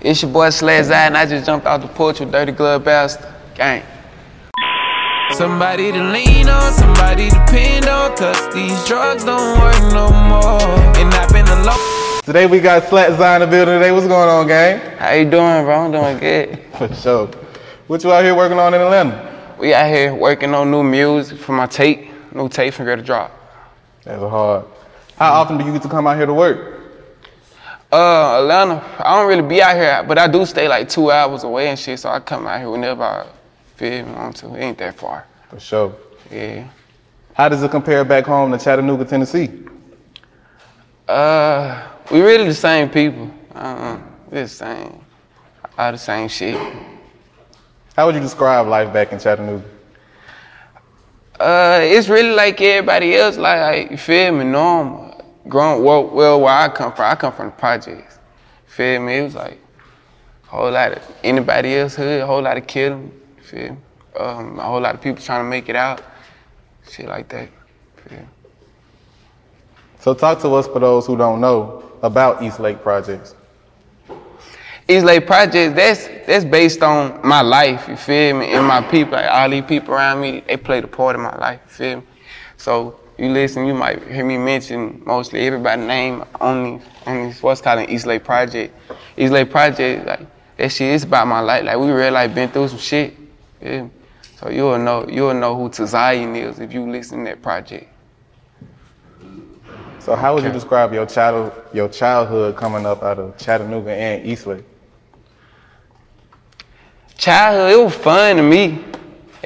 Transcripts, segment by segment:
It's your boy Slaz and I just jumped out the porch with Dirty Glove Bastard. Gang. Somebody to lean on, somebody to depend on, cause these drugs don't work no more. And I've been alone. Today we got Slat Zion in the building today. What's going on, gang? How you doing, bro? I'm doing good. For sure. What you out here working on in Atlanta? We out here working on new music for my tape. New tape from Ready to Drop. That's hard. How often do you get to come out here to work? Uh, Atlanta, I don't really be out here, but I do stay like two hours away and shit, so I come out here whenever I feel me want to. It ain't that far. For sure. Yeah. How does it compare back home to Chattanooga, Tennessee? Uh, we really the same people. Uh, we the same. All the same shit. How would you describe life back in Chattanooga? Uh, it's really like everybody else. Like, like you feel me, normal. Growing well, well, where I come from, I come from the projects. Feel me? It was like a whole lot of anybody else hood, a whole lot of killing. Feel me? Um, a whole lot of people trying to make it out. Shit like that. Feel me? So talk to us for those who don't know about East Lake Projects. East Lake Projects, that's that's based on my life, you feel me, and my people. Like all these people around me, they played a part in my life, you feel me? So you listen, you might hear me mention mostly everybody's name only on this what's called an East Lake Project. East Lake Project, like that shit is about my life. Like we really like been through some shit. you feel me? So you'll know you'll know who Tazion is if you listen to that project. So how would you describe your child your childhood coming up out of Chattanooga and East Lake? childhood, it was fun to me.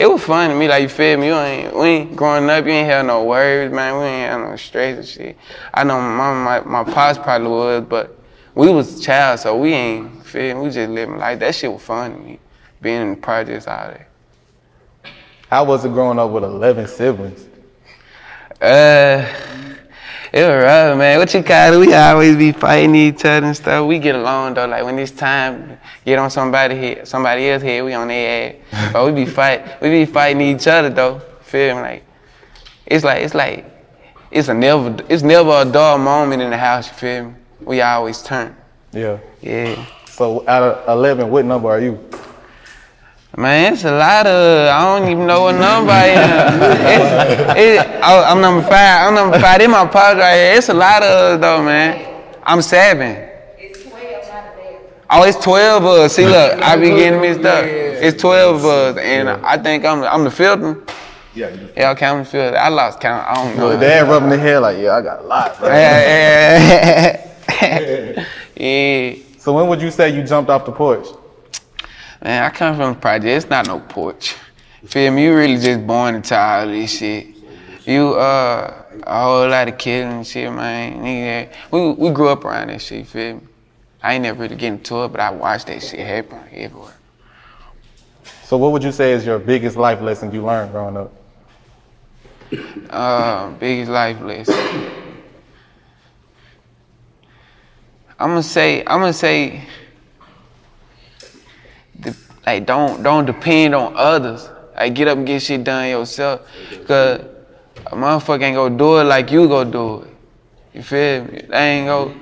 It was fun to me, like you feel me. You ain't, we ain't growing up. You ain't have no worries, man. We ain't have no stress and shit. I know my mama, my, my pops probably was, but we was child, so we ain't feel. me. We just living life. That shit was fun to me, being in the projects out there. How was it growing up with 11 siblings? Uh, it was rough, man. What you call it? We always be fighting each other and stuff. We get along though. Like when it's time, get on somebody head, somebody else head, we on their ass. but we be fight, we be fighting each other though. Feel me? Like it's like it's like it's a never, it's never a dull moment in the house. You feel me? We always turn. Yeah. Yeah. So out of 11, what number are you? Man, it's a lot of. I don't even know what number I am. It's, it, I, I'm number five. I'm number five. This my pops right here. It's a lot of us though, man. I'm seven. Oh, it's 12 of us. See, look, I be getting mixed up. It's 12 of us, and I think I'm I'm the fifth one. Yeah, you Yeah, okay, I'm the fifth. I lost count. I don't know. Your dad rubbing the head like, yeah, I got a lot. bro. Yeah, yeah. yeah. So when would you say you jumped off the porch? Man, I come from the project. It's not no porch. Feel me? You really just born into all this shit. You uh a whole lot of killing and shit, man. Nigga, we we grew up around that shit. Feel me? I ain't never really get into it, but I watched that shit happen everywhere. So what would you say is your biggest life lesson you learned growing up? Uh, biggest life lesson. I'm gonna say, I'm gonna say, like don't don't depend on others. Like get up and get shit done yourself, cause a motherfucker ain't gonna do it like you go do it. You feel me? They ain't go.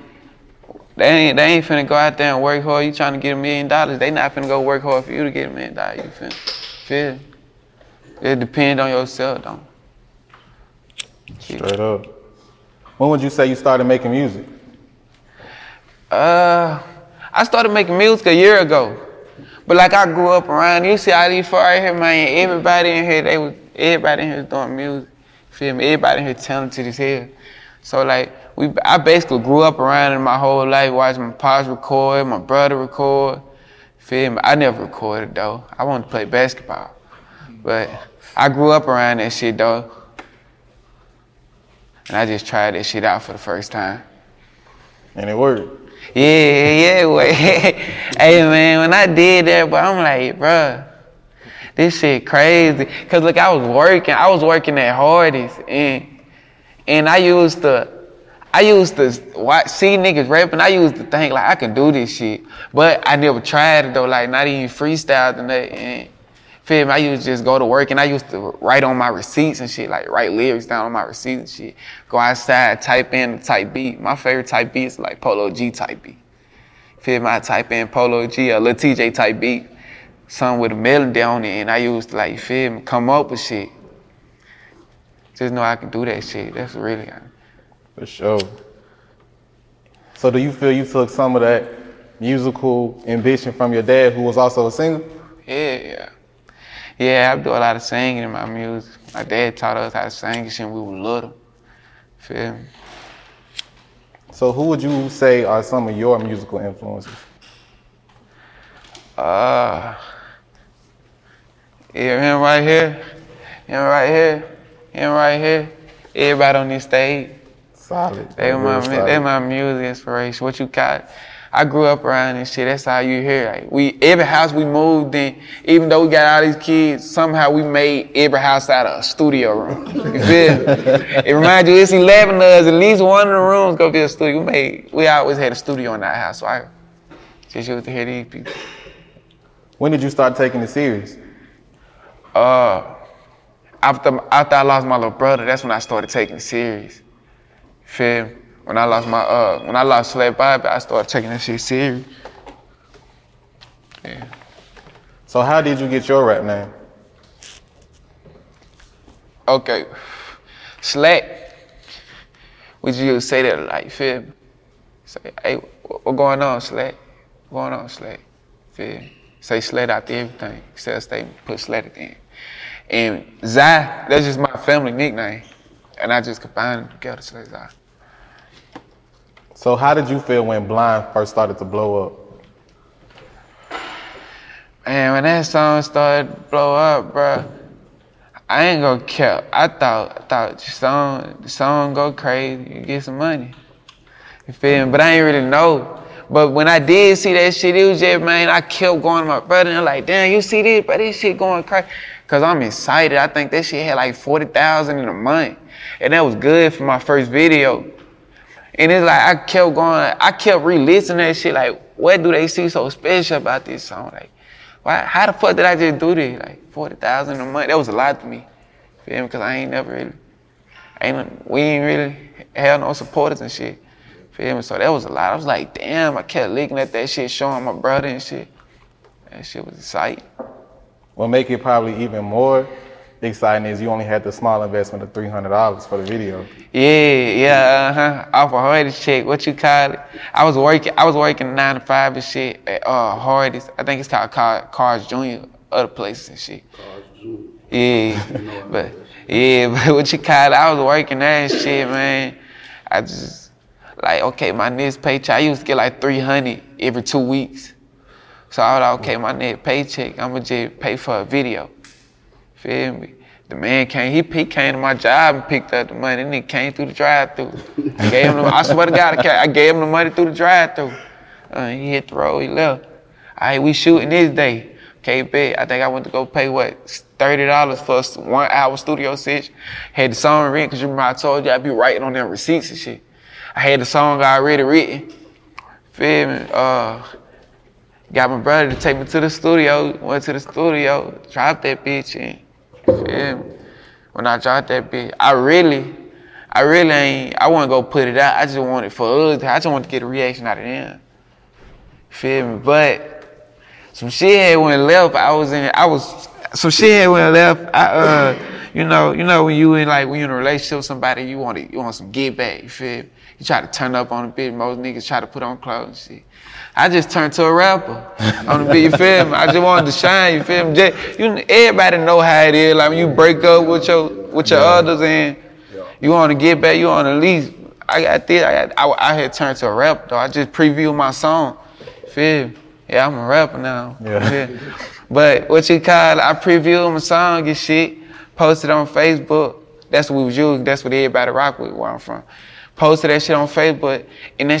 They ain't they ain't finna go out there and work hard. You trying to get a million dollars? They not finna go work hard for you to get a million dollars. You feel? Feel? It depend on yourself, don't. Straight up. When would you say you started making music? Uh, I started making music a year ago. But like I grew up around, you see all these far here, man. Everybody in here, they was everybody in here doing music. Feel me? Everybody in here talented as hell. So like we, I basically grew up around it my whole life, watching my pops record, my brother record. Feel me? I never recorded though. I wanted to play basketball, but I grew up around that shit though, and I just tried that shit out for the first time. And it worked. Yeah, yeah, wait. hey man, when I did that, but I'm like, bruh, this shit crazy. Cause look, I was working, I was working at Hardee's, and and I used to, I used to watch, see niggas rapping. I used to think like I can do this shit, but I never tried it though. Like not even freestyle and that. And feel me? I used to just go to work and I used to write on my receipts and shit, like write lyrics down on my receipts and shit. Go outside, type in type beat. My favorite type beat is like Polo G type beat. Feel me? I type in Polo G or Lil TJ type beat, something with a melody on it, and I used to like feel me, come up with shit. Just know I can do that shit. That's really. For sure. So do you feel you took some of that musical ambition from your dad, who was also a singer? Yeah, yeah. Yeah, I do a lot of singing in my music. My dad taught us how to sing and we were little. Feel me? So who would you say are some of your musical influences? Uh, yeah, him right here, him right here, him right here. Everybody on this stage. Solid. They my solid. they my music inspiration. What you got? I grew up around this shit. That's how you hear. Like we every house we moved in, even though we got all these kids, somehow we made every house out of a studio room. You feel? me? it reminds you it's eleven of us. At least one of the rooms go be a studio. We made we always had a studio in our house. So I just used to hear these people. When did you start taking it serious? Uh, after after I lost my little brother, that's when I started taking it serious. Feel? When I lost my uh, when I lost Slay Bobby, I started taking that shit serious. Yeah. So how did you get your rap name? Okay. Slatt. Would you say that like feel? me? Say, hey, what what going on, Slatt? What going on, Slatt? Feel? me? Say Slatt after everything. Say a statement, put Slatt at the end. And Zy, that's just my family nickname. And I just combined them together, Slatt Zy. So how did you feel when Blind first started to blow up? Man, when that song started to blow up, bruh, I ain't gonna care. I thought, I thought the song, the song go crazy, you get some money. You feel me? But I ain't really know. But when I did see that shit, it was just, man, I kept going to my brother and I'm like, damn, you see this, but this shit going crazy. Cause I'm excited. I think that shit had like 40,000 in a month. And that was good for my first video. And it's like I kept going, I kept re-listening that shit. Like, what do they see so special about this song? Like, why? How the fuck did I just do this? Like forty thousand a month. That was a lot to me. Feel me? Cause I ain't never really, ain't we ain't really had no supporters and shit. Feel me? So that was a lot. I was like, damn. I kept looking at that shit, showing my brother and shit. That shit was exciting. What make it probably even more exciting is you only had the small investment of three hundred dollars for the video. Yeah, yeah, uh huh. Off a Hardee's check, what you call it? I was working, I was working nine to five and shit at uh Hardee's. I think it's called Car- Carl's Junior, other places and shit. Carl's Junior. Yeah, but yeah, but what you call it? I was working there and shit, man. I just like okay, my next paycheck. I used to get like three hundred every two weeks. So I was like, okay, my next paycheck, I'ma just pay for a video. Feel me? The man came, he, he came to my job and picked up the money, and he came through the drive-through. I gave him the, I swear to God, I gave him the money through the drive-through. Uh, he hit the road, he left. All right, we shooting this day. Okay, bet. I think I went to go pay what thirty dollars for one hour studio session. Had the song written because you remember I told you I'd be writing on them receipts and shit. I had the song already written. Feel me? Uh, got my brother to take me to the studio. Went to the studio, dropped that bitch in. Me? When I dropped that bitch, I really, I really ain't. I to go put it out. I just want it for us. I just want to get a reaction out of them. Feel me? But some shit had went left. I was in. I was some shit had went left. I uh, you know, you know when you in like when you in a relationship with somebody, you want it, you want some get back. You feel? me? You try to turn up on a bitch. Most niggas try to put on clothes and shit. I just turned to a rapper on the beat. You feel me? I just wanted to shine. You feel me? Just, you, everybody know how it is. Like when you break up with your with your others and you want to get back. You want to at least. I got this. I got. I, I had turned to a rapper though. I just previewed my song. Feel me? Yeah, I'm a rapper now. Yeah. But what you call it, I previewed my song and shit, posted on Facebook. That's what we was using. That's what everybody rock with where I'm from. Posted that shit on Facebook, and that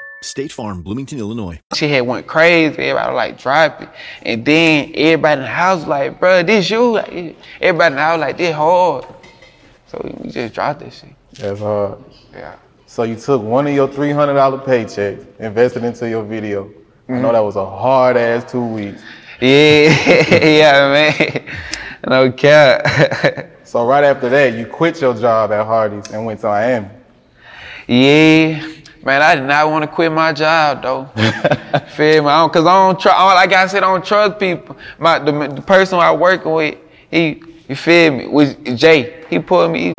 State Farm, Bloomington, Illinois. She had went crazy. Everybody was like drop it, and then everybody in the house like, bro, this you. Like, everybody in the house like, this hard. So we just dropped this shit. That's hard. Yeah. So you took one of your three hundred dollar paychecks, invested into your video. I Mm-hmm. know that was a hard ass two weeks. Yeah, yeah, man. No cap. So right after that, you quit your job at Hardee's and went to Miami. Yeah, man, I did not want to quit my job though. Feel me? I don't, Cause I don't trust. Like I said, I don't trust people. My the, the person I working with, he, you feel me? Was Jay? He pulled me.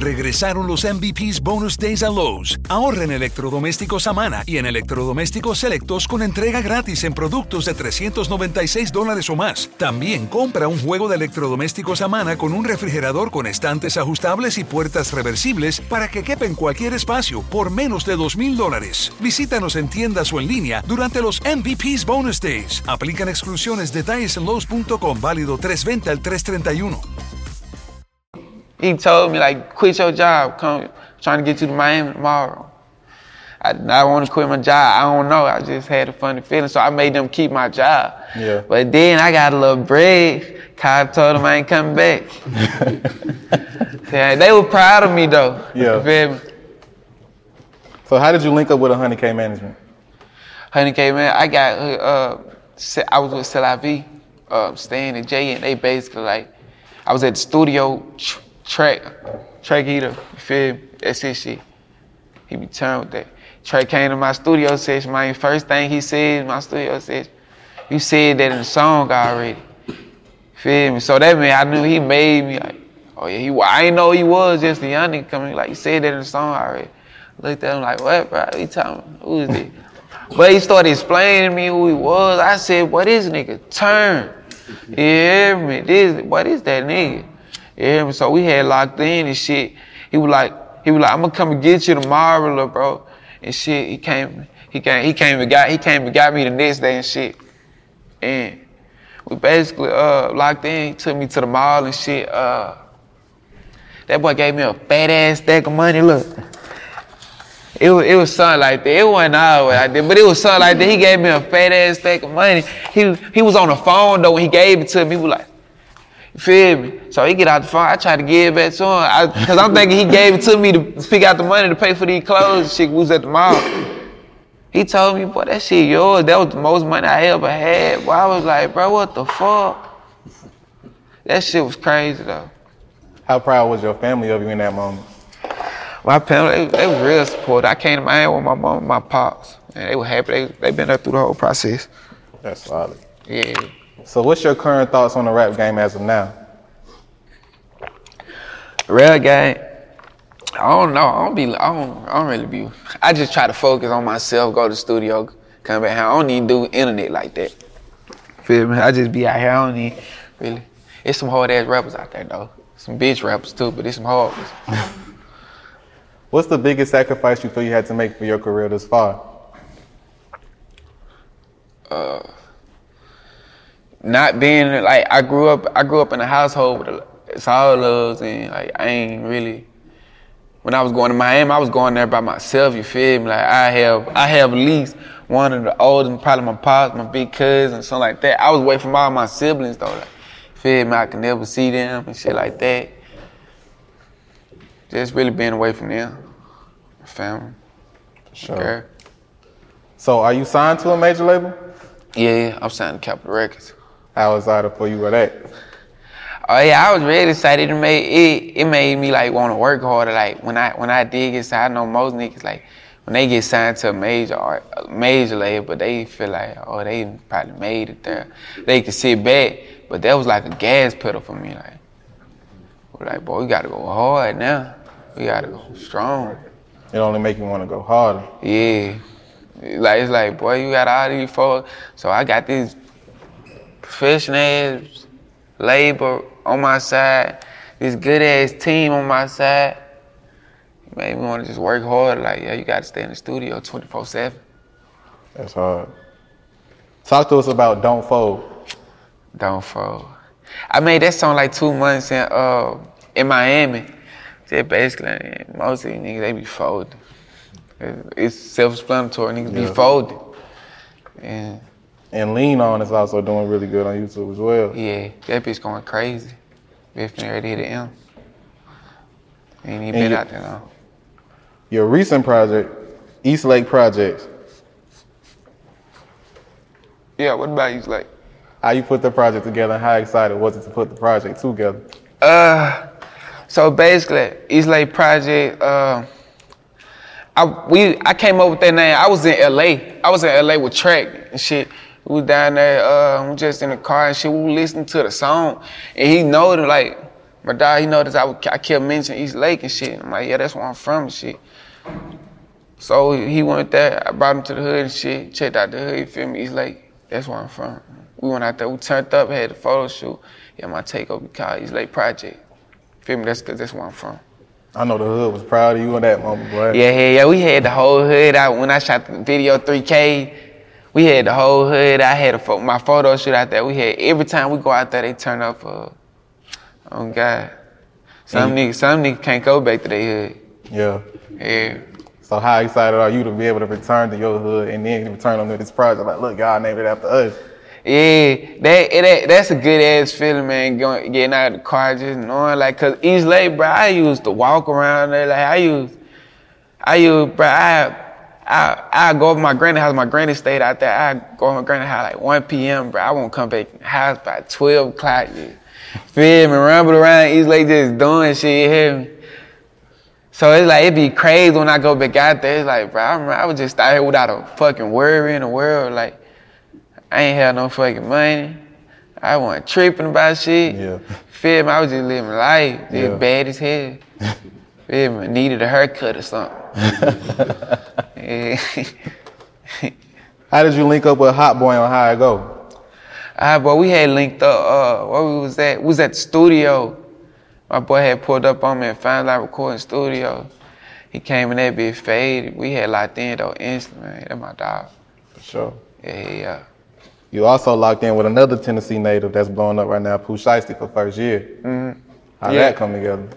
Regresaron los MVPs Bonus Days a Lowe's. Ahorra en electrodomésticos Amana y en electrodomésticos selectos con entrega gratis en productos de 396 dólares o más. También compra un juego de electrodomésticos Amana con un refrigerador con estantes ajustables y puertas reversibles para que quepa en cualquier espacio por menos de 2 mil dólares. Visítanos en tiendas o en línea durante los MVPs Bonus Days. Aplican exclusiones. Detalles en Lowe's.com. Válido 320 al 331. He told me like, quit your job. Come, trying to get you to Miami tomorrow. I did not want to quit my job. I don't know. I just had a funny feeling, so I made them keep my job. Yeah. But then I got a little break. Cobb told them I ain't coming back. yeah, they were proud of me though. Yeah. You feel me? So how did you link up with 100K management? 100K man, I got uh, I was with Selavi, uh, Stan and Jay, and they basically like, I was at the studio track, track eater, you feel me? That's his shit. He be turned with that. Trey came to my studio session, my first thing he said my studio session, you said that in the song already. Feel me? So that meant I knew he made me like, oh yeah, he, I ain't know he was just a young nigga coming, like, he said that in the song already. Looked at him like, what, bro? He telling me, who is this? But he started explaining to me who he was. I said, what is nigga? Turn. You hear me? This, what is that nigga? You? So we had locked in and shit. He was like, he was like, I'm gonna come and get you tomorrow, little bro. And shit, he came, he came, he came and got, he came and got me the next day and shit. And we basically uh locked in. He took me to the mall and shit. Uh, that boy gave me a fat ass stack of money. Look. It was, it was something like that. It wasn't always like that, but it was something like that. He gave me a fat ass stack of money. He he was on the phone though when he gave it to me. He was like, you feel me? So he get out the phone. I tried to give it back to him. I, Cause I'm thinking he gave it to me to pick out the money to pay for these clothes and shit. We was at the mall. He told me, boy, that shit yours. That was the most money I ever had. Boy, I was like, bro, what the fuck? That shit was crazy though. How proud was your family of you in that moment? My parents, they, they were real supportive. I came to Miami with my mom and my pops, and they were happy. They they been there through the whole process. That's solid. Yeah. So what's your current thoughts on the rap game as of now? Real game. I don't know. I don't be. I don't. I don't really be. I just try to focus on myself. Go to the studio. Come back home. I don't even do internet like that. Feel me? I just be out here. I don't even really. It's some hard ass rappers out there though. Some bitch rappers too, but it's some hard ones. What's the biggest sacrifice you feel you had to make for your career this far? Uh, not being like I grew up I grew up in a household with a, it's all loves and like I ain't really when I was going to Miami I was going there by myself you feel me like I have I have at least one of the oldest probably my pops my big cousin something like that I was away from all my siblings though like feel me I could never see them and shit like that just really being away from them family Sure. Girl. So are you signed to a major label? Yeah, I'm signed to Capitol Records. How excited for you with that? Oh yeah, I was really excited. It made it, it made me like want to work harder. Like when I when I did get signed, I know most niggas like when they get signed to a major art, a major label, but they feel like oh they probably made it there. They can sit back, but that was like a gas pedal for me. Like, we're like boy, we gotta go hard now. We gotta go strong. It only make you want to go harder. Yeah. Like it's like, boy, you got all these folks. So I got this ass labor on my side, this good ass team on my side. Made me want to just work hard. Like, yeah, you gotta stay in the studio 24-7. That's hard. Talk to us about Don't Fold. Don't fold. I made that song like two months in uh in Miami. Just basically most of these niggas they be folding. It's self-explanatory. Niggas Yeah. be folding. And And Lean On is also doing really good on YouTube as well. yeah, that bitch going crazy. Bitch finna ready to hit the M. Ain't even been you- out there long. Your recent project, East Lake Projects, Yeah, what about East Lake? how you put the project together and how excited was it to put the project together? Uh, so basically, East Lake Project. Uh, I we I came up with that name. I was in LA. I was in LA with Track and shit. We was down there. Uh, we just in the car and shit. We were listening to the song, and he noticed like my dad. He noticed I, I kept mentioning East Lake and shit. I'm like, yeah, that's where I'm from and shit. So he went there. I brought him to the hood and shit. Checked out the hood. You feel me? East Lake. That's where I'm from. We went out there. We turned up. Had a photo shoot. Yeah, my takeover called East Lake Project. Feel me? That's cause that's where I'm from. I know the hood was proud of you in that moment, boy. Yeah, yeah, yeah. We had the whole hood out when I shot the video 3K. We had the whole hood. I had a my photo shoot out there. We had every time we go out there, they turn up. Uh, oh God, some niggas, some niggas can't go back to their hood. Yeah. Yeah. So how excited are you to be able to return to your hood and then return them to this project? Like, look, y'all named it after us. Yeah, that, that that's a good ass feeling, man. Going getting out of the car, just knowing like, cause East Lake, bro, I used to walk around there. Like I used, I used, bro, I, I, I go over my granny house. My granny stayed out there. I go over my granny house like 1 p.m. Bro, I won't come back house by 12 o'clock. Yeah. Feel me? Rumble around East Lake, just doing shit. You hear me? So it's like, it'd be crazy when I go back out there. It's like, bro, I, remember I was just out here without a fucking worry in the world. Like, I ain't had no fucking money. I wasn't tripping about shit. Yeah. Feel me? I was just living life. Just Yeah. bad as hell. Feel me? Needed a haircut or something. How did you link up with Hotboii on How I Go? Ah, boy, we had linked up. Uh, where we was at? We was at the studio. My boy had pulled up on me and found out recording studio. He came in there, bit faded. We had locked in though instantly. Man. That's my dog. For sure. Yeah, yeah. You also locked in with another Tennessee native that's blowing up right now, Pooh Shiesty for first year. Mhm. How Yeah. that come together?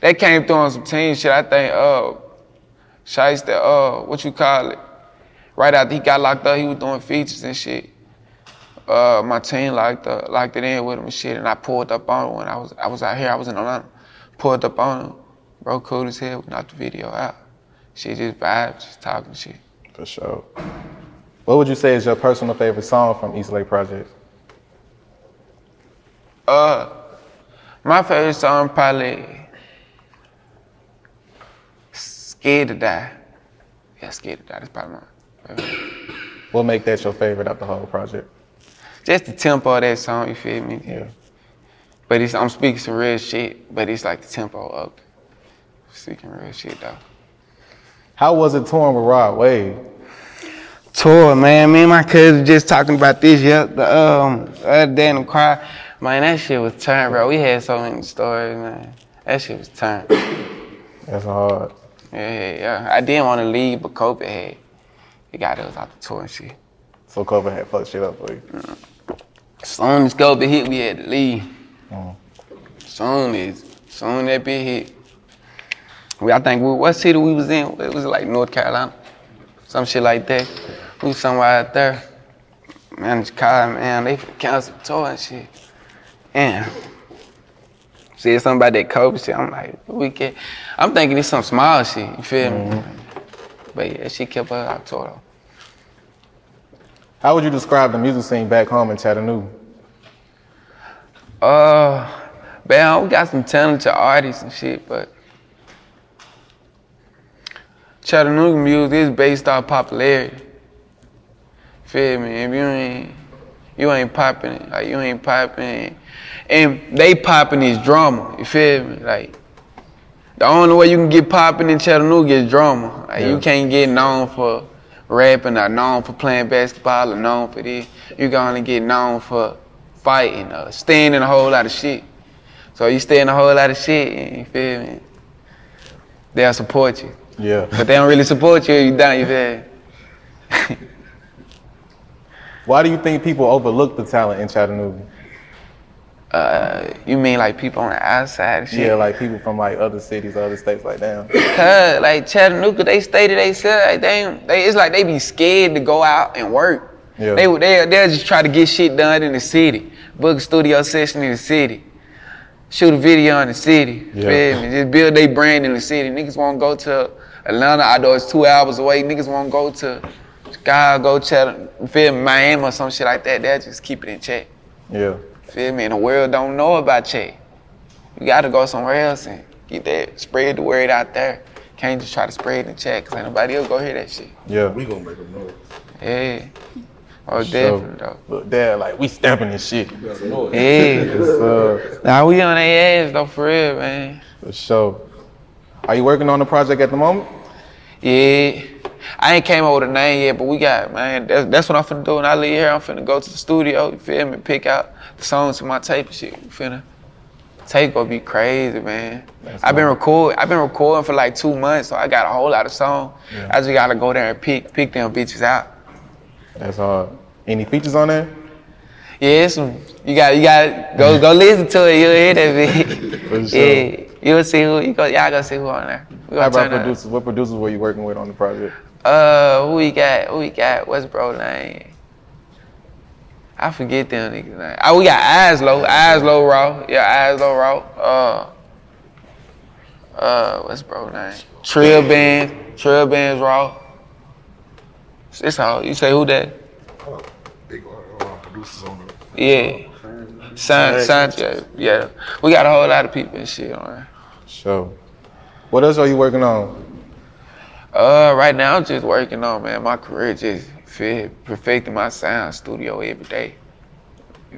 They came through on some team shit. I think uh Shiesty, uh, what you call it? Right after he got locked up, he was doing features and shit. Uh, my team locked up, locked it in with him and shit, and I pulled up on him when I was I was out here. I was in Atlanta. Pulled up on him, bro, cool as hell. We knocked the video out. She just vibes, just talking shit. For sure. What would you say is your personal favorite song from East Lake Project? Uh, my favorite song probably "Scared to Die." Yeah, "Scared to Die." That's probably my favorite. What make that your favorite of the whole project? Just the tempo of that song, you feel me? Yeah. But it's I'm speaking some real shit, but it's like the tempo of speaking real shit though. How was it touring with Rod Wave? Tour, man. Me and my cousin just talking about this yeah, the um the other day in the car. Man, that shit was turned, bro. We had so many stories, man. That shit was turned. That's hard. Yeah, yeah, yeah. I didn't want to leave, but Kobe had he got us out the tour and shit. So Kobe had fucked shit up for you. Soon as Kobe hit, we had to leave. Mm. Soon as, soon that bit hit. We, I think we, what city we was in? It was like North Carolina, some shit like that. We was somewhere out there. Man, called man, they canceled the tour and shit. And said something about that Kobe shit. I'm like, we can I'm thinking it's some small shit. You feel me? But yeah, she kept her out though. How would you describe the music scene back home in Chattanooga? Uh, man, we got some talented artists and shit, but Chattanooga music is based off popularity. Feel me? If you ain't you ain't popping, like you ain't popping, and they popping is drama. You feel me? Like the only way you can get popping in Chattanooga is drama. Like Yeah. you can't get known for rapping or known for playing basketball or known for this. You can only get known for fighting or staying in a whole lot of shit. So you stay in a whole lot of shit, and you feel me? They'll support you. Yeah. But they don't really support you if you done, you feel me? Why do you think people overlook the talent in Chattanooga? Uh, you mean like people on the outside shit? Yeah, like people from like other cities, other states, like that. Cause like Chattanooga, they stay to themselves. Like they, they, it's like they be scared to go out and work. Yeah. They they they'll just try to get shit done in the city, book a studio session in the city, shoot a video in the city. Yeah. Feel me? Just build their brand in the city. Niggas won't go to Atlanta, although it's two hours away. Niggas won't go to Chicago, Chattanooga, feel me, Miami or some shit like that. They'll just keep it in check. Yeah. Feel me? And the world don't know about check. You gotta go somewhere else and get that, spread the word out there. Can't just try to spread it in check, cause ain't nobody else go hear that shit. Yeah. We gonna make them know. Yeah. Oh, So, definitely though. Look, dad, like we stamping this shit. Yeah. Uh, Now we on their ass though, for real, man. for sure. Are you working on the project at the moment? Yeah. I ain't came up with a name yet, but we got, man, that's, that's what I'm finna do. When I leave here, I'm finna go to the studio, you feel me, pick out the songs to my tape and shit. You finna, tape gonna be crazy, man. I've been recording, I've been recording for like two months, so I got a whole lot of songs. Yeah. I just gotta go there and pick, pick them bitches out. That's hard. Any features on there? Yeah, it's some, you got, you got, go, go listen to it, you'll hear that bitch. For sure. Yeah, you'll see who, you go, y'all gonna see who on there. We How gonna about turn up. producers? What producers were you working with on the project? Uh, who we got? Who we got? What's bro name? I forget them niggas name. Oh, we got Aslo. Aslo Raw. Yeah, Aslo Raw. Uh, uh, what's bro name? Trill Band. Trill Band's Raw. It's all. You say who that? Big uh, producers on the. Yeah. San, Sanchez. Yeah. We got a whole lot of people and shit on there. Sure. What else are you working on? Uh, right now I'm just working on man my career, just fit, perfecting my sound studio every day.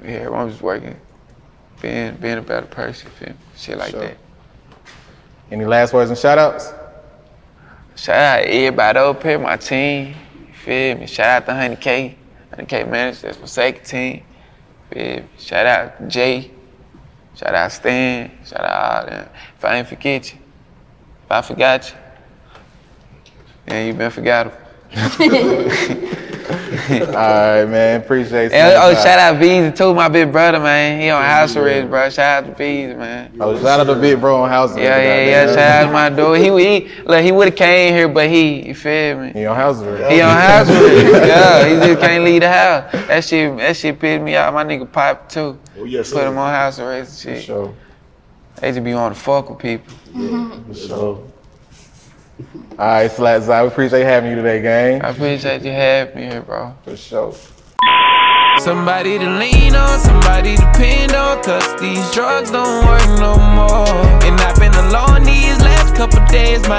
Hear? I'm just working, being being a better person, feel shit like Sure. that. Any last words and shout outs? Shout out everybody up here, my team. Feel me? Shout out to 100K, Honey K manager, that's my second team. Feel me? Shout out Jay. Shout out Stan. Shout out them. If I ain't forget you, if I forgot you, then you been forgettable. All right, man. Appreciate it. And, oh, shout out Beezy too, my big brother, man. He on house arrest, bro. Shout out to Beezy, man. Oh, shout out to Big Bro on House. arrest. Yeah, yeah, yeah. Shout out to my dude. He, he, look, he would have came here, but he, you feel me? He on House arrest. He on house arrest. yeah, he just can't leave the house. That shit, that shit pissed me out. My nigga Pipe too. Oh, yes, Put sir. him on house arrest and shit. Sure. They just be on the fuck with people. For sure. All right, Slats. I appreciate having you today, gang. I appreciate you having me here, bro. For sure. Somebody to lean on, somebody to depend on, cause these drugs don't work no more. And I've been alone these last couple days, my